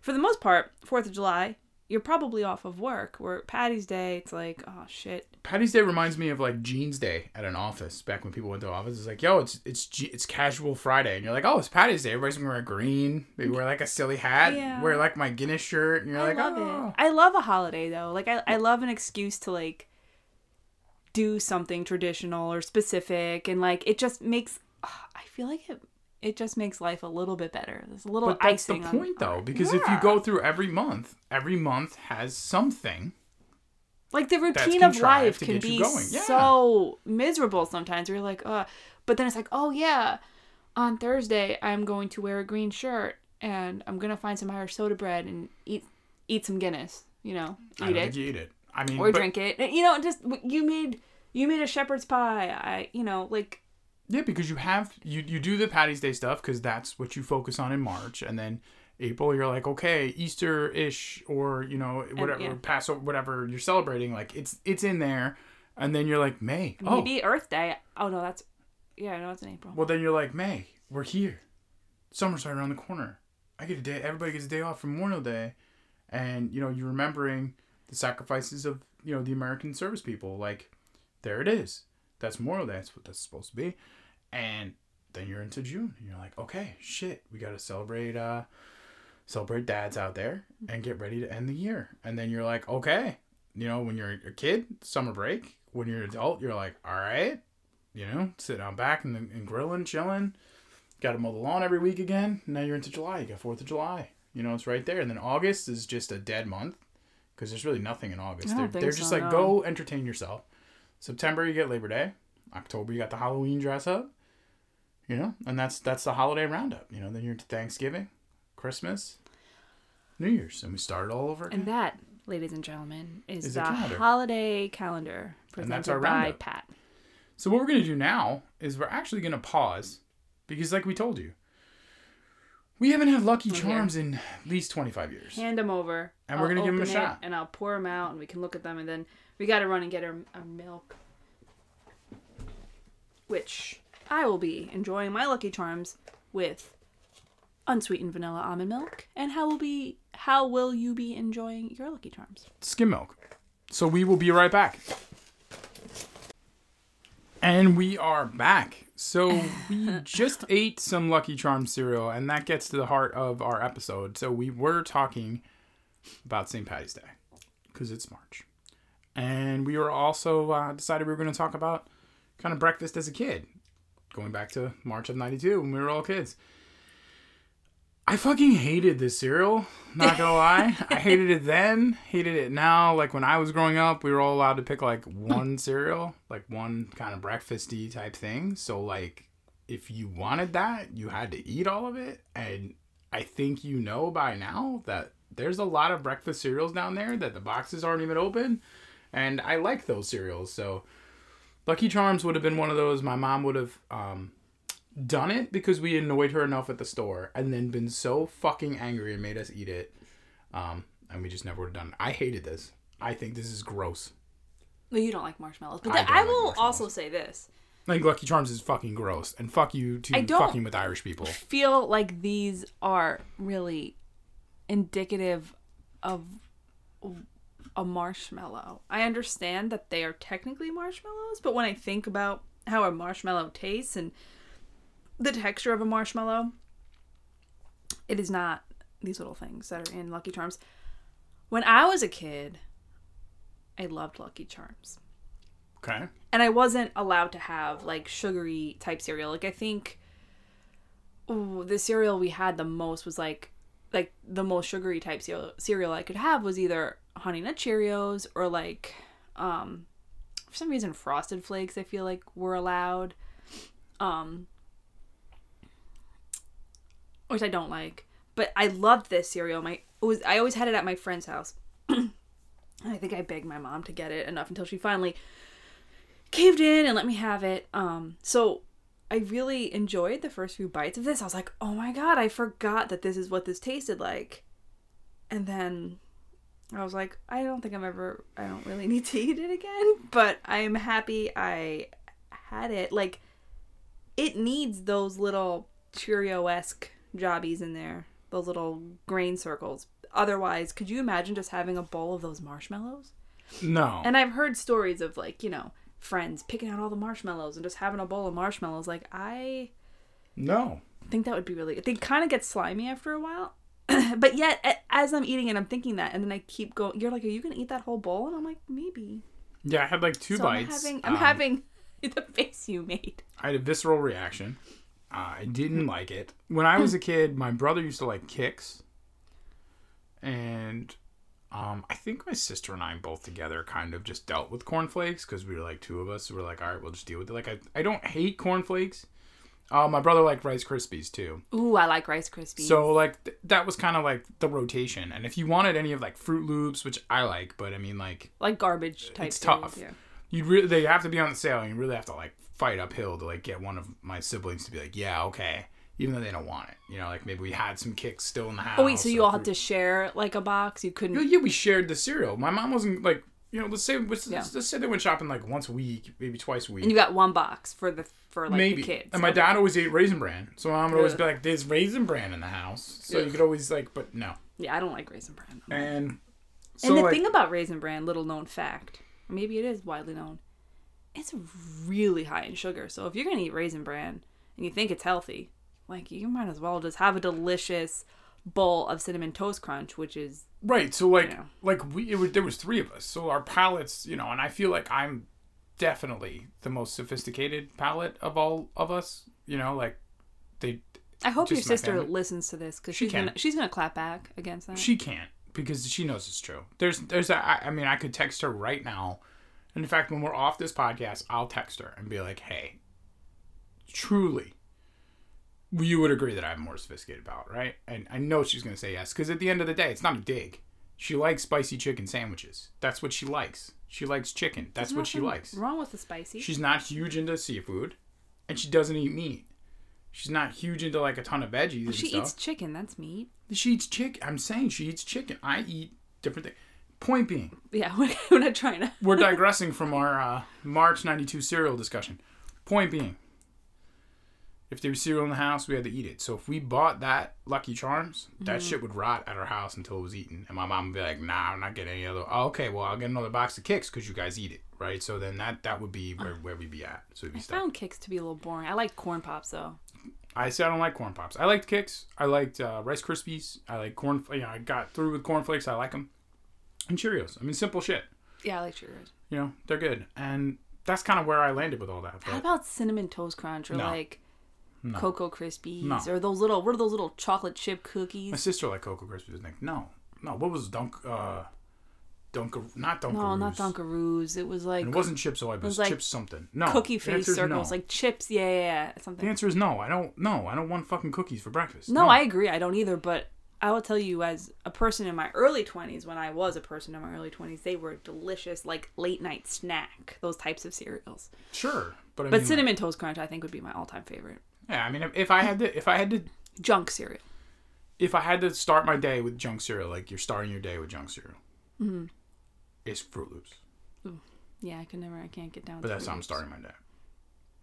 S2: for the most part, Fourth of July, you're probably off of work. Where Paddy's Day, it's like, oh shit,
S1: Paddy's Day reminds me of like Jeans Day at an office back when people went to office. It's like, yo, it's it's it's casual Friday, and you're like, oh, it's Paddy's Day. Everybody's gonna wear green. Maybe wear like a silly hat.
S2: Yeah.
S1: Wear like my Guinness shirt, and you're
S2: I
S1: like,
S2: love
S1: oh.
S2: it. I love a holiday though. Like I, I love an excuse to like do something traditional or specific, and like it just makes. I feel like it. It just makes life a little bit better. There's a little
S1: But that's the
S2: icing on-
S1: point, though, because if you go through every month, every month has something.
S2: like the routine of life can be.
S1: Yeah.
S2: so miserable sometimes. You're like, uh, but then it's like, oh yeah, on Thursday I'm going to wear a green shirt and I'm gonna find some Irish soda bread and eat eat some Guinness. You know, eat it.
S1: you eat it. I mean,
S2: or
S1: but-
S2: drink it. You know, just you made you made a shepherd's pie. I you know like
S1: Yeah, because you have you you do the Paddy's Day stuff because that's what you focus on in March, and then April you're like okay Easter ish or you know whatever
S2: yeah.
S1: Passover whatever you're celebrating like it's it's in there, and then you're like May oh
S2: maybe Earth Day. Oh no, that's yeah, no, it's in April.
S1: well then you're like May we're here, summer's right around the corner. I get a day everybody gets a day off from Memorial Day, and you know you're remembering the sacrifices of you know the American service people like there it is that's Memorial Day that's what that's supposed to be, and then you're into June and you're like, okay, shit, we gotta celebrate uh celebrate dads out there and get ready to end the year. And then you're like, okay, you know, when you're a kid, summer break. When you're an adult, you're like, all right, you know, sit out back and, and grilling, chilling. Got to mow the lawn every week again. Now you're into July. You got Fourth of July. You know, it's right there. And then August is just a dead month because there's really nothing in August. They're, they're
S2: so,
S1: just like,
S2: no.
S1: go entertain yourself. September, you get Labor Day. October, you got the Halloween dress up. You know, and that's that's the holiday roundup. You know, then you're into Thanksgiving, Christmas, New Year's, and we start all over again.
S2: And that, ladies and gentlemen, is,
S1: Is
S2: the
S1: calendar.
S2: holiday calendar presented
S1: that's our
S2: by
S1: roundup.
S2: Pat.
S1: So what we're gonna do now is we're actually gonna pause because, like we told you, we haven't had Lucky Charms in at least twenty five years.
S2: Hand them over.
S1: And we're gonna give 'em a shot.
S2: and I'll pour them out, and we can look at them, and then we got to run and get our, our milk, which I will be enjoying my Lucky Charms with unsweetened vanilla almond milk. And how will be how will you be enjoying your Lucky Charms?
S1: Skim milk. So we will be right back. And we are back. So we just ate some Lucky Charms cereal, and that gets to the heart of our episode. So we were talking about St. Paddy's Day because it's March, and we were also uh, decided we were going to talk about kind of breakfast as a kid, going back to March of '92 when we were all kids. I fucking hated this cereal. Not gonna lie, I hated it then. Hated it now. Like when I was growing up, we were all allowed to pick like one cereal, like one kind of breakfasty type thing. So like, if you wanted that, you had to eat all of it. And I think you know by now that there's a lot of breakfast cereals down there that the boxes aren't even open, and I like those cereals. So Lucky Charms would have been one of those. My mom would have um, done it because we annoyed her enough at the store and then been so fucking angry and made us eat it. Um, and we just never would have done it. I hated this. I think this is gross.
S2: Well, you don't like marshmallows, but
S1: I
S2: then I
S1: like
S2: will also say this:
S1: I think Lucky Charms is fucking gross. And fuck you to fucking with Irish people.
S2: I feel like these are really indicative of a marshmallow. I understand that they are technically marshmallows, but when I think about how a marshmallow tastes and the texture of a marshmallow, it is not these little things that are in Lucky Charms. When I was a kid, I loved Lucky Charms.
S1: Okay.
S2: and I wasn't allowed to have like sugary type cereal. Like I think ooh, the cereal we had the most was like like the most sugary type cereal, I could have was either Honey Nut Cheerios or like um for some reason Frosted Flakes I feel like were allowed. Um which I don't like. But I loved this cereal. My it was I always had it at my friend's house. and I think I begged my mom to get it enough until she finally caved in and let me have it. Um, so I really enjoyed the first few bites of this. I was like, oh my god, I forgot that this is what this tasted like. And then I was like, I don't think I'm ever, I don't really need to eat it again, but I am happy I had it. Like, it needs those little Cheerio esque jobbies in there, those little grain circles. Otherwise, could you imagine just having a bowl of those marshmallows?
S1: No.
S2: And I've heard stories of like, you know, friends picking out all the marshmallows and just having a bowl of marshmallows. Like I
S1: no.
S2: think that would be really they kind of get slimy after a while. but yet as I'm eating it, I'm thinking that and then I keep going you're like, Are you gonna eat that whole bowl? And I'm like, maybe.
S1: Yeah, I had like two
S2: so
S1: bites.
S2: I'm having I'm
S1: Um,
S2: having the face you made.
S1: I had a visceral reaction. I didn't like it. When I was a kid, my brother used to like Kix. And um, I think my sister and I both together kind of just dealt with cornflakes because we were like two of us. So we're like, all right, we'll just deal with it. Like, I, I don't hate cornflakes. Uh, my brother liked Rice Krispies too.
S2: Ooh, I like Rice Krispies.
S1: So like th- that was kind of like the rotation. And if you wanted any of like Froot Loops, which I like, but I mean like
S2: like garbage type
S1: It's
S2: cereals,
S1: tough.
S2: Yeah.
S1: you really they have to be on the sale and you really have to like fight uphill to like get one of my siblings to be like yeah okay even though they don't want it you know like maybe we had some Kix still in the house
S2: Oh wait, so you all had to share like a box? You couldn't
S1: yeah, we shared the cereal my mom wasn't like you know let's say let's,
S2: Yeah.
S1: let's say they went shopping like once a week maybe twice a week
S2: and you got one box for the for like
S1: maybe
S2: the kids.
S1: and my dad always ate raisin bran so my mom would always
S2: Ugh.
S1: be like there's raisin bran in the house so you could always like but no
S2: Yeah, I don't like raisin bran.
S1: and so
S2: and the
S1: like,
S2: thing about Raisin Bran, little known fact, maybe it is widely known, it's really high in sugar. So if you're gonna eat Raisin Bran and you think it's healthy, like you might as well just have a delicious bowl of cinnamon toast crunch, which is
S1: Right. So like
S2: know.
S1: like we it was, there was three of us. So our palates, you know, and I feel like I'm definitely the most sophisticated palate of all of us. You know, like they
S2: I hope your sister
S1: family.
S2: listens to this because
S1: She
S2: she's
S1: can.
S2: gonna she's gonna clap back against that.
S1: she can't because she knows it's true. There's there's a, I, I mean I could text her right now. And in fact, when we're off this podcast, I'll text her and be like, "Hey, truly, you would agree that I have a more sophisticated palate, right?" And I know she's gonna say yes because at the end of the day, it's not a dig. She likes spicy chicken sandwiches. That's what she likes. She likes chicken. That's
S2: There's
S1: what she likes.
S2: Wrong with the spicy?
S1: She's not huge into seafood, and she doesn't eat meat. She's not huge into like a ton of veggies and
S2: she
S1: stuff.
S2: eats chicken. That's meat.
S1: She eats chicken. I'm saying she eats chicken. I eat different things. Point being,
S2: Yeah, we're, we're not trying to.
S1: we're digressing from our uh, March 92 cereal discussion. Point being, if there was cereal in the house, we had to eat it. So if we bought that Lucky Charms, that shit would rot at our house until it was eaten. And my mom would be like, nah, I'm not getting any other. Oh, okay, well, I'll get another box of Kix because you guys eat it, right? So then that, that would be where, where we'd be at. So we'd be
S2: I
S1: stuck.
S2: found Kix to be a little boring. I like corn pops though.
S1: I said I don't like corn pops. I liked Kix. I liked uh, Rice Krispies. I like corn. You know, I got through with corn flakes. I like them. And Cheerios. I mean, simple shit.
S2: Yeah, I like Cheerios.
S1: You know, they're good. And that's kind of where I landed with all that.
S2: How
S1: But
S2: about cinnamon toast crunch or
S1: No.
S2: like
S1: No.
S2: Cocoa Krispies
S1: No.
S2: or those little what are those little chocolate chip cookies?
S1: my sister liked Cocoa Krispies. Like, no, no. What was Dunk? Uh, Dunk? Not Dunkaroos.
S2: No, not Dunkaroos. It was like
S1: And it wasn't Chips Ahoy. It was,
S2: was like
S1: Chips something. No.
S2: cookie face circles,
S1: no.
S2: like chips. Yeah, yeah, yeah,
S1: the answer is no. I don't. No, I don't want fucking cookies for breakfast.
S2: No, I agree. I don't either. But I will tell you, as a person in my early twenties, when I was a person in my early twenties, they were delicious, like late night snack. Those types of cereals.
S1: Sure, but I
S2: But
S1: mean,
S2: cinnamon toast crunch, I think, would be my all-time favorite.
S1: Yeah, I mean, if, if I had to, if I had to
S2: Junk cereal.
S1: if I had to start my day with junk cereal, like you're starting your day with junk cereal,
S2: Mm-hmm.
S1: it's Froot Loops.
S2: Yeah, I can never. I can't get down.
S1: But
S2: to
S1: that's how I'm starting my day.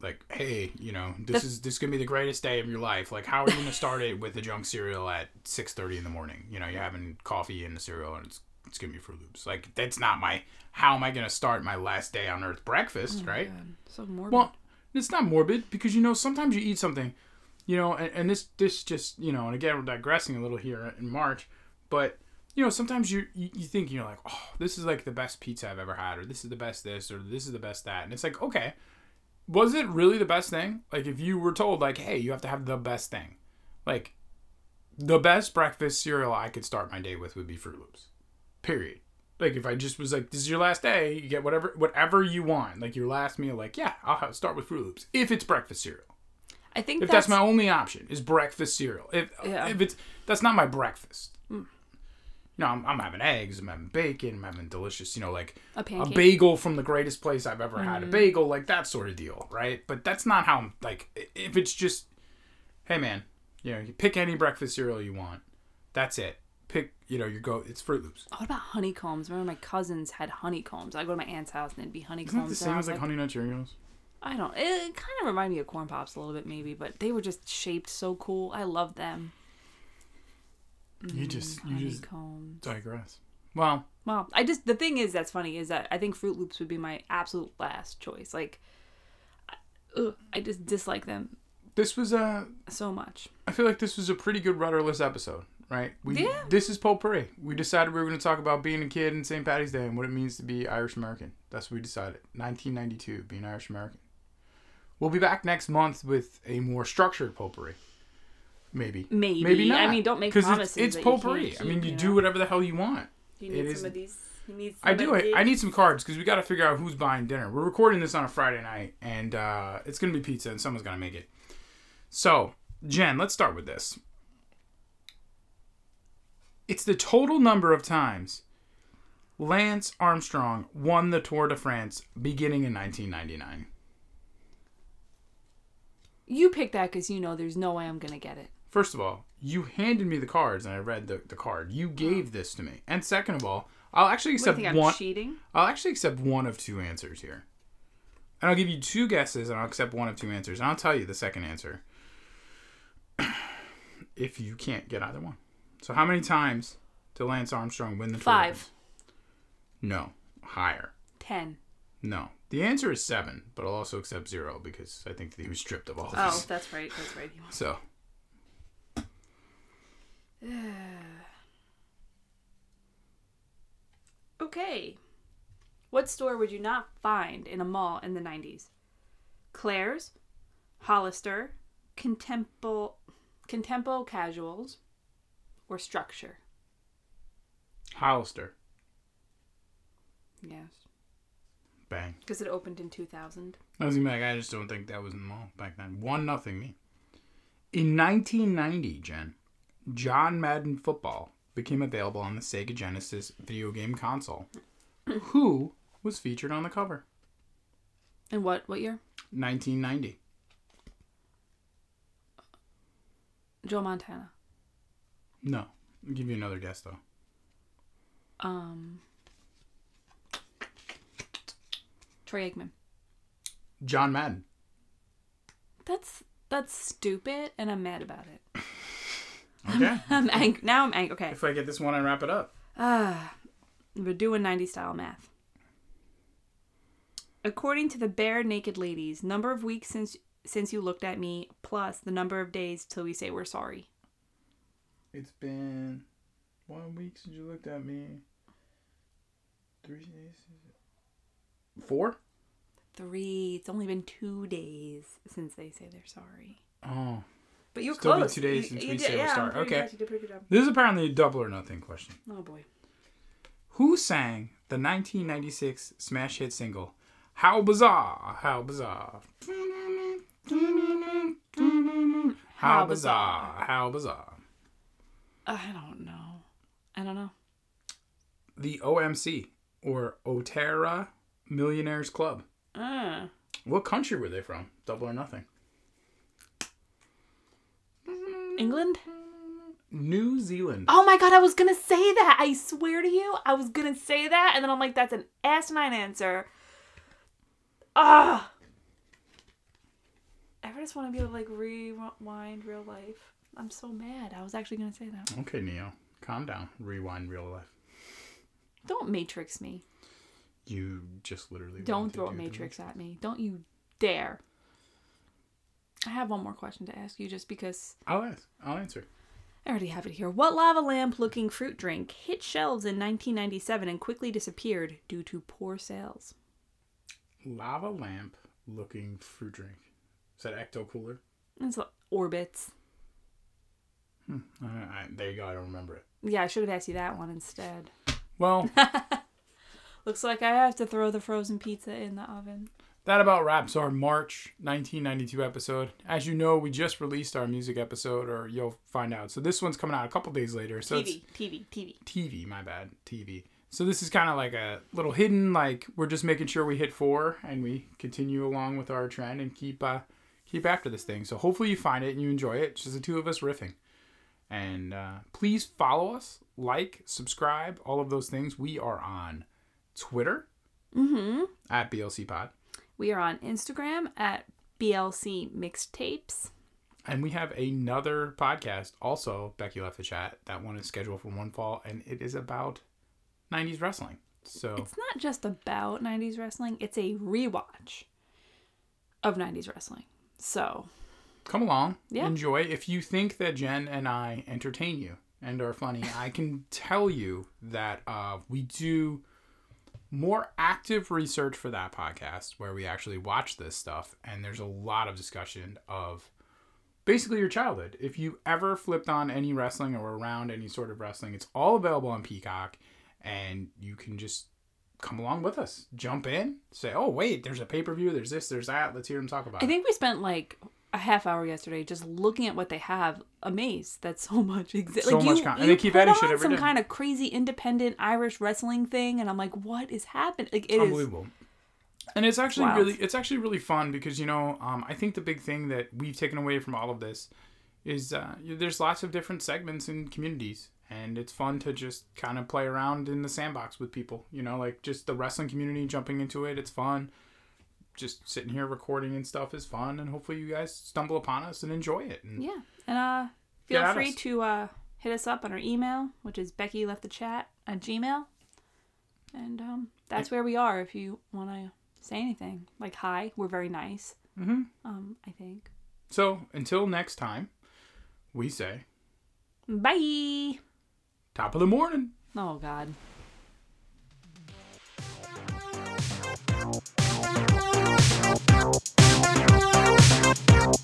S1: Like, hey, you know, this
S2: That's-
S1: is this gonna be the greatest day of your life. Like, how are you gonna start it with a junk cereal at six thirty in the morning? You know, you're having coffee and the cereal, and it's it's gonna be Froot Loops. Like, that's not my. How am I gonna start my last day on Earth breakfast? right.
S2: God, so morbid.
S1: Well, it's not morbid because you know sometimes you eat something, you know, and, and this this just you know, and again we're digressing a little here in March, but you know, sometimes you you you think you're like, oh, this is like the best pizza I've ever had, or this is the best this, or this is the best that, and it's like, okay, was it really the best thing? Like, if you were told, like, hey, you have to have the best thing, like, the best breakfast cereal I could start my day with would be Froot Loops, period. Like, if I just was like, this is your last day, you get whatever whatever you want, like your last meal, like, yeah, I'll have, start with Froot Loops if it's breakfast cereal.
S2: I think
S1: If
S2: that's,
S1: that's, my only option is breakfast cereal. If
S2: Yeah.
S1: if it's that's not my breakfast. You know, I'm, I'm having eggs, I'm having bacon, I'm having delicious, you know, like
S2: a
S1: a bagel from the greatest place I've ever had.
S2: Mm.
S1: A bagel, like that sort of deal, right? But that's not how I'm like. If it's just, hey man, you know, you pick any breakfast cereal you want. That's it. Pick, you know, you go. It's Froot Loops.
S2: what about honeycombs? Remember my cousins had honeycombs. I go to my aunt's house and it'd be
S1: Isn't
S2: honeycombs.
S1: it the same as
S2: was
S1: like Honey Nut Cheerios?
S2: I don't. It kind of reminded me of corn pops a little bit, maybe, but they were just shaped so cool. I love them.
S1: You mm, just, you just digress. Well,
S2: Well, I just the thing is that's funny is that I think Froot Loops would be my absolute last choice. Like, I, ugh, I just dislike them
S1: this was a
S2: so much.
S1: I feel like this was a pretty good rudderless episode, right? We
S2: Yeah.
S1: this is potpourri. We decided we were going to talk about being a kid in St. Paddy's Day and what it means to be Irish American. That's what we decided. 1992, being Irish American. We'll be back next month with a more structured potpourri. Maybe.
S2: Maybe.
S1: Maybe not.
S2: I mean, don't make promises.
S1: it's, it's
S2: that you.
S1: I mean,
S2: keep,
S1: you
S2: know?
S1: do whatever the hell you want.
S2: You
S1: it
S2: need
S1: is-
S2: some of these. You need. Some
S1: I do. I. I need some cards because we got to figure out who's buying dinner. We're recording this on a Friday night, and uh, it's gonna be pizza, and someone's gonna make it. So, Jen, let's start with this. It's the total number of times Lance Armstrong won the Tour de France beginning in 1999.
S2: You pick that because you know there's no way I'm gonna get it.
S1: First of all, you handed me the cards, and I read the, the card. You gave oh. this to me. And second of all, I'll actually accept
S2: think I'm
S1: one.
S2: cheating?
S1: I'll actually accept one of two answers here. And I'll give you two guesses and I'll accept one of two answers. And I'll tell you the second answer if you can't get either one. So how many times did Lance Armstrong win the
S2: Five.
S1: France? No. Higher.
S2: Ten.
S1: No. The answer is seven, but I'll also accept zero because I think that he was stripped of all of
S2: Oh, that's right. That's right.
S1: So
S2: Okay. What store would you not find in a mall in the 90s? Claire's, Hollister, Contempo, Contempo Casuals, or Structure?
S1: Hollister.
S2: Yes.
S1: Bang.
S2: Because it opened in 2000.
S1: I was gonna be like, I just don't think that was in the mall back then. One nothing me. In 1990, Jen, John Madden Football became available on the Sega Genesis video game console. Who was featured on the cover?
S2: And what what year?
S1: 1990.
S2: Joe Montana.
S1: No. I'll give you another guess though.
S2: Um. Troy Aikman.
S1: John Madden.
S2: That's that's stupid, and I'm mad about it.
S1: Okay.
S2: I'm ang- now I'm angry. Okay.
S1: if I get this one and wrap it up.
S2: Ah, we're doing 90 style math. According to the Barenaked Ladies, number of weeks since since you looked at me plus the number of days till we say we're sorry.
S1: It's been one week since you looked at me. Three days. Four?
S2: Three. It's only been two days since they say they're sorry.
S1: Oh.
S2: But you're
S1: Still be
S2: close.
S1: two days
S2: You-
S1: since
S2: you
S1: we
S2: did-
S1: say we're sorry. Okay.
S2: good. You did pretty good.
S1: This is apparently a double or nothing question.
S2: Oh boy.
S1: Who sang the 1996 smash hit single How Bizarre? How Bizarre? How bizarre? How bizarre?
S2: I don't know. I don't know.
S1: The OMC or Otara Millionaires Club.
S2: Uh,
S1: What country were they from? Double or nothing.
S2: England?
S1: New Zealand.
S2: Oh my god, I was gonna say that. I swear to you, I was gonna say that, and then I'm like, that's an asinine answer. Ah. I just want to be able to like rewind real life. I'm so mad. I was actually gonna say that.
S1: Okay, Neo. Calm down. Rewind real life.
S2: Don't matrix me.
S1: You just literally
S2: Don't
S1: to
S2: throw a matrix at me. Don't you dare. I have one more question to ask you, just because.
S1: I'll ask. I'll answer.
S2: I already have it here. What lava lamp looking fruit drink hit shelves in 1997 and quickly disappeared due to poor sales?
S1: Lava lamp looking fruit drink. Is that Ecto Cooler?
S2: It's
S1: Orbitz. I, there you go. I don't remember it.
S2: Yeah, I should have asked you that one instead.
S1: Well,
S2: Looks like I have to throw the frozen pizza in the oven.
S1: that about wraps our March 1992 episode. As you know, we just released our music episode, or you'll find out. So this one's coming out a couple days later. So
S2: TV, TV, TV.
S1: TV, my bad, TV. So this is kind of like a little hidden, like we're just making sure we hit four and we continue along with our trend and keep uh, keep after this thing. So hopefully you find it and you enjoy it. It's just the two of us riffing. And uh, please follow us, like, subscribe, all of those things. We are on Twitter
S2: Mm-hmm.
S1: at BLC Pod,
S2: We are on Instagram at BLC Mixtapes.
S1: and we have another podcast. Also, Becky left the chat. That one is scheduled for one fall, and it is about '90s wrestling. So
S2: It's not just about 90s wrestling, it's a rewatch of 90s wrestling. So,
S1: come along,
S2: Yeah.
S1: enjoy. If you think that Jen and I entertain you and are funny, I can tell you that uh, we do more active research for that podcast where we actually watch this stuff, and there's a lot of discussion of basically your childhood. If you ever flipped on any wrestling or around any sort of wrestling, it's all available on Peacock, and you can just come along with us, jump in, say, "Oh wait, there's a pay per view, there's this, there's that. Let's hear them talk about
S2: I
S1: it."
S2: think we spent like a half hour yesterday just looking at what they have, amazed that so much exists.
S1: So
S2: like
S1: much
S2: you,
S1: con- and they keep adding
S2: on
S1: shit every
S2: some
S1: day.
S2: kind of crazy independent Irish wrestling thing, and I'm like, what is happening? Like, it is
S1: unbelievable and it's actually
S2: wild.
S1: really it's actually really fun because you know um, i think the big thing that we've taken away from all of this is uh, there's lots of different segments and communities and it's fun to just kind of play around in the sandbox with people you know like just the wrestling community jumping into it it's fun just sitting here recording and stuff is fun and hopefully you guys stumble upon us and enjoy it and
S2: Yeah. And uh feel free to uh hit us up on our email, which is Becky left the chat at Gmail. And um that's where we are if you wanna say anything. Like hi, we're very nice.
S1: Mhm.
S2: Um, I think.
S1: so until next time we say
S2: Bye.
S1: top of the morning
S2: Oh god.
S3: Thank Thank you.